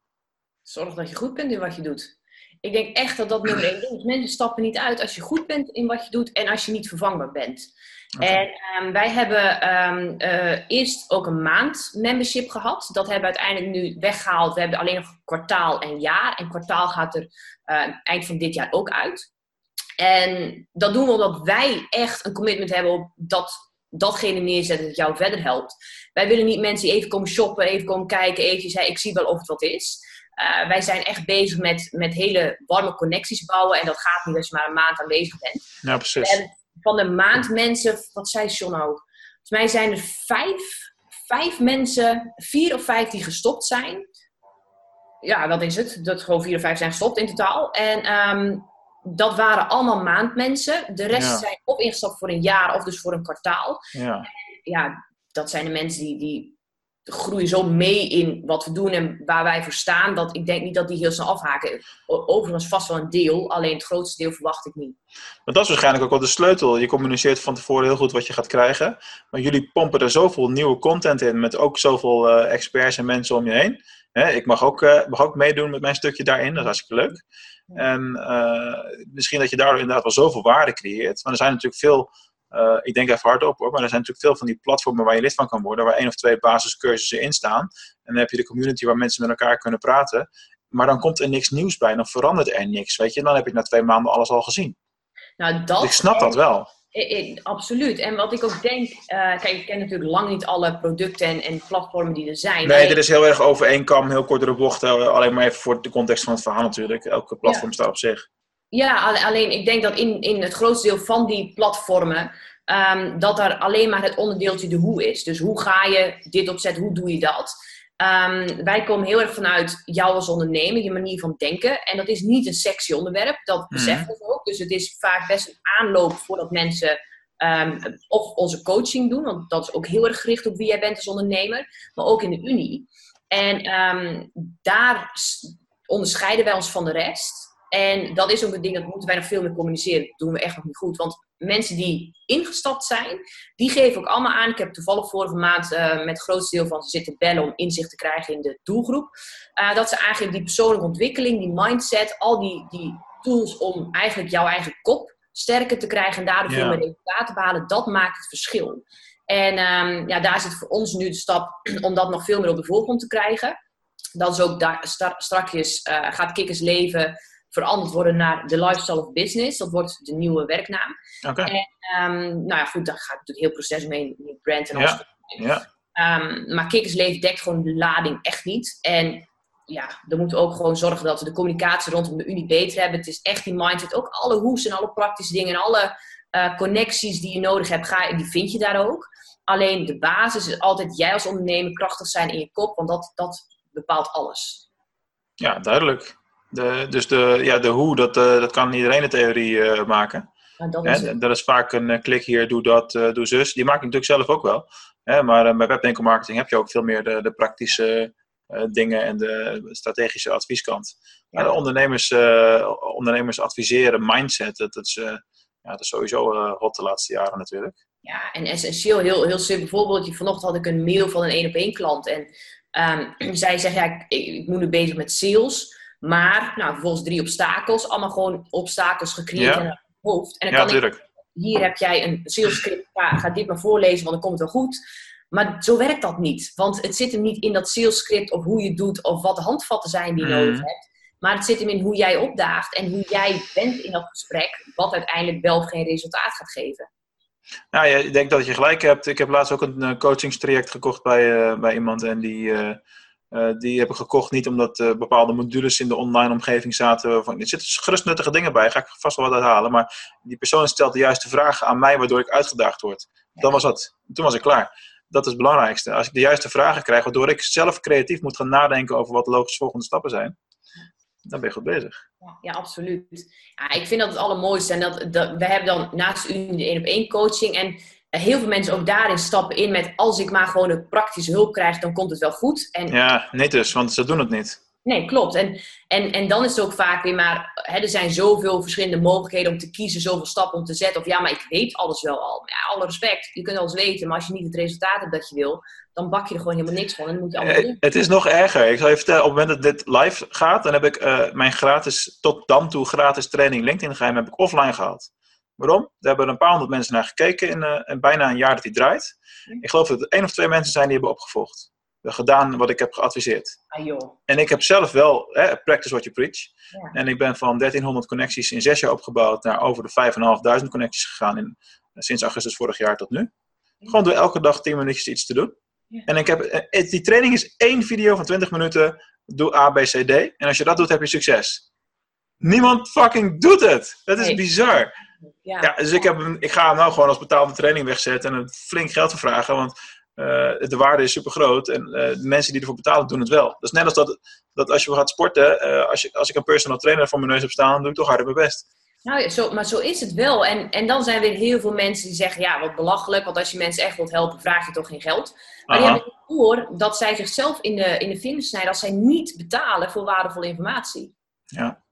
Zorg dat je goed bent in wat je doet. Ik denk echt dat dat nummer één is. Mensen stappen niet uit als je goed bent in wat je doet en als je niet vervangbaar bent. Okay. En um, wij hebben um, uh, eerst ook een maand membership gehad. Dat hebben we uiteindelijk nu weggehaald. We hebben alleen nog kwartaal en jaar. En kwartaal gaat er uh, eind van dit jaar ook uit. En dat doen we omdat wij echt een commitment hebben op dat datgene neerzetten dat jou verder helpt. Wij willen niet mensen die even komen shoppen, even komen kijken, eventjes, hey, ik zie wel of het wat is. Uh, wij zijn echt bezig met, met hele warme connecties bouwen. En dat gaat niet als je maar een maand aanwezig bent. Ja, precies. En van de maand mensen, wat zei John ook? Volgens mij zijn er vijf, vijf mensen, vier of vijf die gestopt zijn. Ja, dat is het. Dat gewoon vier of vijf zijn gestopt in totaal. En um, dat waren allemaal maandmensen. De rest Ja. zijn of ingestapt voor een jaar of dus voor een kwartaal. Ja. Ja, dat zijn de mensen die, die groeien zo mee in wat we doen en waar wij voor staan, dat ik denk niet dat die heel snel afhaken. Overigens vast wel een deel, alleen het grootste deel verwacht ik niet. Maar dat is waarschijnlijk ook wel de sleutel. Je communiceert van tevoren heel goed wat je gaat krijgen. Maar jullie pompen er zoveel nieuwe content in, met ook zoveel uh, experts en mensen om je heen. ik mag ook, uh, mag ook meedoen met mijn stukje daarin, dat is hartstikke leuk. En uh, misschien dat je daardoor inderdaad wel zoveel waarde creëert. Maar er zijn natuurlijk veel uh, ik denk even hardop hoor, maar er zijn natuurlijk veel van die platformen waar je lid van kan worden, waar één of twee basiscursussen in staan. En dan heb je de community waar mensen met elkaar kunnen praten. Maar dan komt er niks nieuws bij, dan verandert er niks, weet je. Dan heb ik na twee maanden alles al gezien. Nou, dat, ik snap dat wel. absoluut. En wat ik ook denk, uh, kijk, ik ken natuurlijk lang niet alle producten en, en platformen die er zijn. Nee, dit is heel erg over één kam, heel kort door de bocht. Eh, alleen maar even voor de context van het verhaal natuurlijk. Elke platform staat op zich. Ja, alleen ik denk dat in, in het grootste deel van die platformen, um, dat er alleen maar het onderdeeltje de hoe is. Dus hoe ga je dit opzetten, hoe doe je dat? Um, wij komen heel erg vanuit jou als ondernemer, je manier van denken. En dat is niet een sexy onderwerp, dat mhm. beseffen we ook. Dus het is vaak best een aanloop voordat mensen um, of onze coaching doen, want dat is ook heel erg gericht op wie jij bent als ondernemer, maar ook in de Unie. En daar onderscheiden wij ons van de rest. En dat is ook een ding, dat moeten wij nog veel meer communiceren. Dat doen we echt nog niet goed. Want mensen die ingestapt zijn, die geven ook allemaal aan. Ik heb toevallig vorige maand uh, met het grootste deel van ze zitten bellen om inzicht te krijgen in de doelgroep. Uh, dat ze eigenlijk die persoonlijke ontwikkeling, die mindset, al die, die tools om eigenlijk jouw eigen kop sterker te krijgen en daardoor veel meer resultaten te behalen, dat maakt het verschil. En um, ja, daar zit voor ons nu de stap om dat nog veel meer op de voorgrond te krijgen. Dat is ook daar, strakjes uh, gaat Kikkers leven veranderd worden naar de lifestyle of business. Dat wordt de nieuwe werknaam. Okay. En um, nou ja, goed, daar gaat natuurlijk heel proces mee, nieuw brand en alles. Ja. Um, maar Kikkersleven dekt gewoon de lading echt niet. En ja, dan moeten we ook gewoon zorgen dat we de communicatie rondom de Unie beter hebben. Het is echt die mindset. Ook alle hoes en alle praktische dingen en alle uh, connecties die je nodig hebt, ga, die vind je daar ook. Alleen de basis is altijd jij als ondernemer krachtig zijn in je kop, want dat, dat bepaalt alles. Ja, duidelijk. De, dus de, ja, de hoe, dat, uh, dat kan iedereen de theorie uh, maken. dat, is dat, is vaak een uh, klik hier, doe dat, doe zus. Die maak ik natuurlijk zelf ook wel. Hè? Maar bij webwinkel marketing heb je ook veel meer de, de praktische dingen en de strategische advieskant. Ja. de ondernemers, ondernemers adviseren, mindset, dat, dat, is, ja, dat is sowieso hot de laatste jaren natuurlijk. Ja, en essentieel, heel, heel simpel voorbeeld. Vanochtend had ik een mail van een één op één klant. En um, zij zegt, ja, ik, ik, moet nu bezig met sales. Maar, nou, vervolgens drie obstakels. Allemaal gewoon obstakels gecreëerd in het hoofd. En dan ja, kan ik, hier heb jij een salescript. Ga, ga dit maar voorlezen, want dan komt het wel goed. Maar zo werkt dat niet. Want het zit hem niet in dat salescript of hoe je het doet of wat de handvatten zijn die je nodig mhm. hebt. Maar het zit hem in hoe jij opdaagt en hoe jij bent in dat gesprek, wat uiteindelijk wel of geen resultaat gaat geven. Nou ja, ik denk dat je gelijk hebt. Ik heb laatst ook een eh, coachingstraject gekocht bij, uh, bij iemand en die, uh, uh, die heb ik gekocht niet omdat uh, bepaalde modules in de online omgeving zaten. Van, er zitten gerust nuttige dingen bij, ga ik vast wel wat uithalen. Maar die persoon stelt de juiste vragen aan mij, waardoor ik uitgedaagd word. Dat was het. Toen was ik klaar. Dat is het belangrijkste. Als ik de juiste vragen krijg, waardoor ik zelf creatief moet gaan nadenken over wat de logische volgende stappen zijn, dan ben je goed bezig. Ja, absoluut. Ja, ik vind dat het allermooiste. En dat, dat, we hebben dan naast u de één op één coaching. En heel veel mensen ook daarin stappen in met als ik maar gewoon een praktische hulp krijg, dan komt het wel goed. En, ja, niet dus, want ze doen het niet. Nee, klopt. En, en, en dan is het ook vaak weer maar, hè, er zijn zoveel verschillende mogelijkheden om te kiezen, zoveel stappen om te zetten. Of ja, maar ik weet alles wel al. Ja, alle respect, je kunt alles weten, maar als je niet het resultaat hebt dat je wil, dan bak je er gewoon helemaal niks van. En dan moet je allemaal eh, doen. Het is nog erger. Ik zal je vertellen, op het moment dat dit live gaat, dan heb ik uh, mijn gratis, tot dan toe gratis training LinkedIn geheim, heb ik offline gehaald. Waarom? Er hebben een paar honderd mensen naar gekeken in, uh, in bijna een jaar dat hij draait. Ik geloof dat er één of twee mensen zijn die hebben opgevolgd. Gedaan wat ik heb geadviseerd. Ah, joh. En ik heb zelf wel, hè, practice what you preach. Ja. En ik ben van 1300 connecties in zes jaar opgebouwd naar over de 5500 connecties gegaan in, uh, sinds augustus vorig jaar tot nu. Gewoon door elke dag 10 minuutjes iets te doen. Ja. En ik heb, uh, die training is één video van 20 minuten. Doe A, B, C, D. En als je dat doet, heb je succes. Niemand fucking doet het. Dat is bizar. Ja, ja dus ik, heb, ik ga hem nou gewoon als betaalde training wegzetten en een flink geld vragen, want uh, de waarde is super groot en uh, de mensen die ervoor betalen doen het wel. Dat is net als dat, dat als je gaat sporten, uh, als, je, als ik een personal trainer voor mijn neus heb staan, doe ik toch harder mijn best. Nou, zo, maar zo is het wel. En, en dan zijn er heel veel mensen die zeggen, ja, wat belachelijk, want als je mensen echt wilt helpen, vraag je toch geen geld. Maar die Aha. hebben door dat zij zichzelf in de, in de vingers snijden als zij niet betalen voor waardevolle informatie. Ja.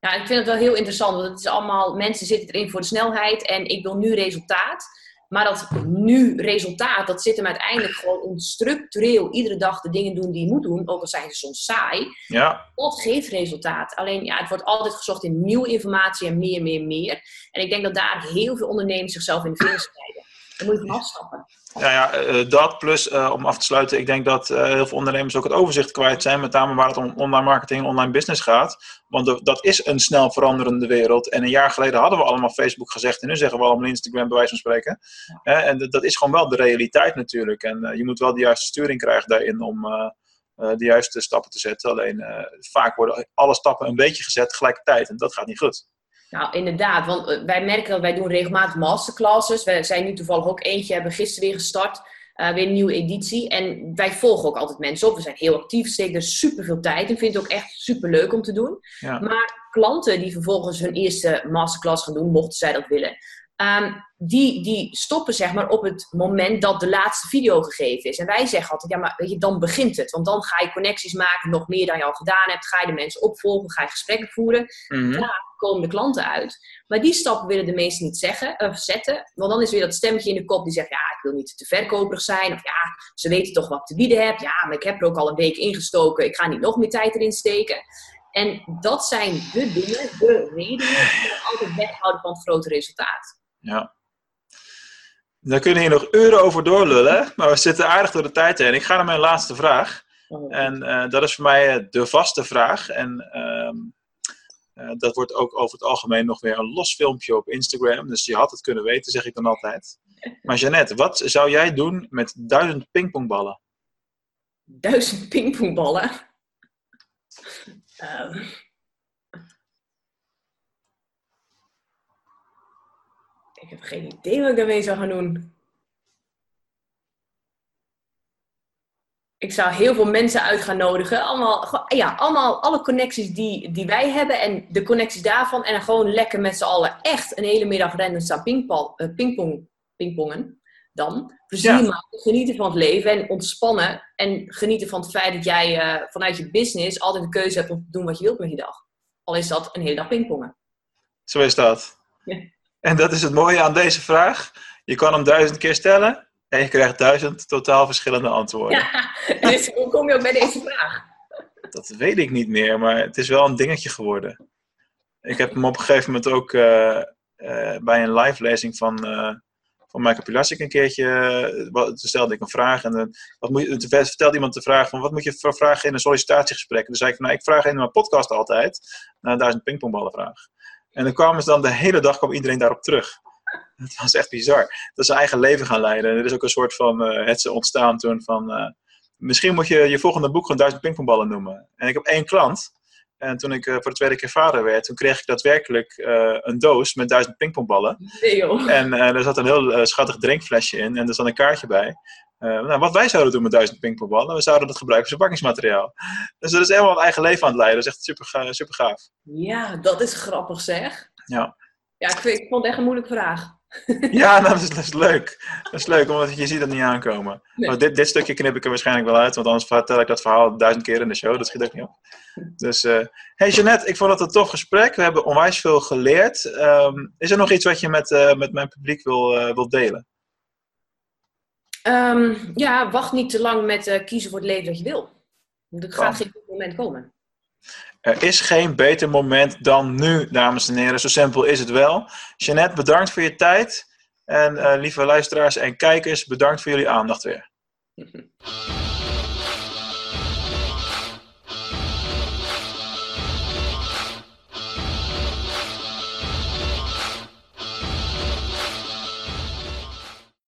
Ja, ik vind het wel heel interessant, want het is allemaal, mensen zitten erin voor de snelheid en ik wil nu resultaat. Maar dat nu resultaat, dat zit hem uiteindelijk gewoon structureel iedere dag de dingen doen die je moet doen, ook al zijn ze soms saai. Ja, Dat geeft resultaat. Alleen ja, het wordt altijd gezocht in nieuwe informatie en meer, meer, meer. En ik denk dat daar heel veel ondernemers zichzelf in de vingers snijden. Daar moet je van afstappen. ja, ja eh, dat plus eh, om af te sluiten, ik denk dat eh, heel veel ondernemers ook het overzicht kwijt zijn, met name waar het om online marketing en online business gaat. Want dat is een snel veranderende wereld. En een jaar geleden hadden we allemaal Facebook gezegd en nu zeggen we allemaal Instagram bij wijze van spreken. En dat- dat is gewoon wel de realiteit natuurlijk. En je moet wel de juiste sturing krijgen daarin om de juiste stappen te zetten. Alleen vaak worden alle stappen een beetje gezet tegelijkertijd en dat gaat niet goed. Nou, inderdaad, want eh, wij merken dat wij doen regelmatig masterclasses. We zijn nu toevallig ook eentje, hebben gisteren weer gestart. eh, weer een nieuwe editie. En wij volgen ook altijd mensen op. We zijn heel actief, steken er super veel tijd in. Vind het ook echt super leuk om te doen. Ja. Maar klanten die vervolgens hun eerste masterclass gaan doen, mochten zij dat willen, ehm, die, die stoppen zeg maar op het moment dat de laatste video gegeven is. En wij zeggen altijd, ja, maar weet je, dan begint het. Want dan ga je connecties maken, nog meer dan je al gedaan hebt. Ga je de mensen opvolgen, ga je gesprekken voeren Mhm. ja, komen de klanten uit. Maar die stappen willen de meesten niet zeggen, of zetten. Want dan is weer dat stemmetje in de kop die zegt: Ja, ik wil niet te verkoperig zijn. Of ja, ze weten toch wat ik te bieden heb. Ja, maar ik heb er ook al een week ingestoken. Ik ga niet nog meer tijd erin steken. En dat zijn de dingen, de redenen die je altijd weghouden van het grote resultaat. Ja. Daar kunnen hier nog uren over doorlullen, maar we zitten aardig door de tijd heen. Ik ga naar mijn laatste vraag. En eh, dat is voor mij eh, de vaste vraag. En ehm, eh, dat wordt ook over het algemeen nog weer een los filmpje op Instagram. Dus je had het kunnen weten, zeg ik dan altijd. Maar Jeannette, wat zou jij doen met duizend pingpongballen? Duizend pingpongballen. Ehm. Ik heb geen idee wat ik daarmee zou gaan doen. Ik zou heel veel mensen uit gaan nodigen. Allemaal, ja, allemaal alle connecties die, die wij hebben en de connecties daarvan. En dan gewoon lekker met z'n allen echt een hele middag rennen staan pingpong, eh, pingpong, pingpongen. Dan plezier Ja. maken, genieten van het leven en ontspannen. En genieten van het feit dat jij eh, vanuit je business altijd de keuze hebt om te doen wat je wilt met je dag. Al is dat een hele dag pingpongen. Zo is dat. Ja. En dat is het mooie aan deze vraag. Je kan hem duizend keer stellen en je krijgt duizend totaal verschillende antwoorden. Ja, dus hoe kom je ook bij deze vraag? Dat weet ik niet meer, maar het is wel een dingetje geworden. Ik heb hem op een gegeven moment ook eh, eh, bij een live lezing van, eh van Michael Pilasik een keertje. wat- toen stelde ik een vraag en dan wat moet je, toen vertelde iemand de vraag van wat moet je voor vragen in een sollicitatiegesprek? En toen zei ik van nou, ik vraag in mijn podcast altijd naar duizend pingpongballen vraag. En dan kwamen ze dan de hele dag kwam iedereen daarop terug. Het was echt bizar. Dat ze eigen leven gaan leiden. En er is ook een soort van eh het ze ontstaan toen van eh, misschien moet je je volgende boek gewoon duizend pingpongballen noemen. En ik heb één klant. En toen ik eh, voor de tweede keer vader werd, toen kreeg ik daadwerkelijk een doos met duizend pingpongballen. Nee joh. En er zat een heel schattig drinkflesje in en er zat een kaartje bij. Eh, nou, wat wij zouden doen met duizend pingpongballen, we zouden dat gebruiken voor verpakkingsmateriaal. Dus dat is helemaal een eigen leven aan het leiden. Dat is echt super, super gaaf. Ja, dat is grappig zeg. Ja. Ja, ik, vind, ik vond het echt een moeilijke vraag. Ja, nou, dat, is, dat is leuk. Dat is leuk, omdat je ziet het niet aankomen. Nee. Dit, dit stukje knip ik er waarschijnlijk wel uit, want anders vertel ik dat verhaal duizend keer in de show. Dat schiet ook niet op. Dus, eh hey Jeannette, ik vond het een tof gesprek. We hebben onwijs veel geleerd. Ehm, is er nog iets wat je met, eh, met mijn publiek wil, wil delen? Ehm, ja, wacht niet te lang met eh, kiezen voor het leven dat je wil. Er gaat Kan. geen goed moment komen. Er is geen beter moment dan nu, dames en heren. Zo simpel is het wel. Jeannette, bedankt voor je tijd. En eh, lieve luisteraars en kijkers, bedankt voor jullie aandacht weer.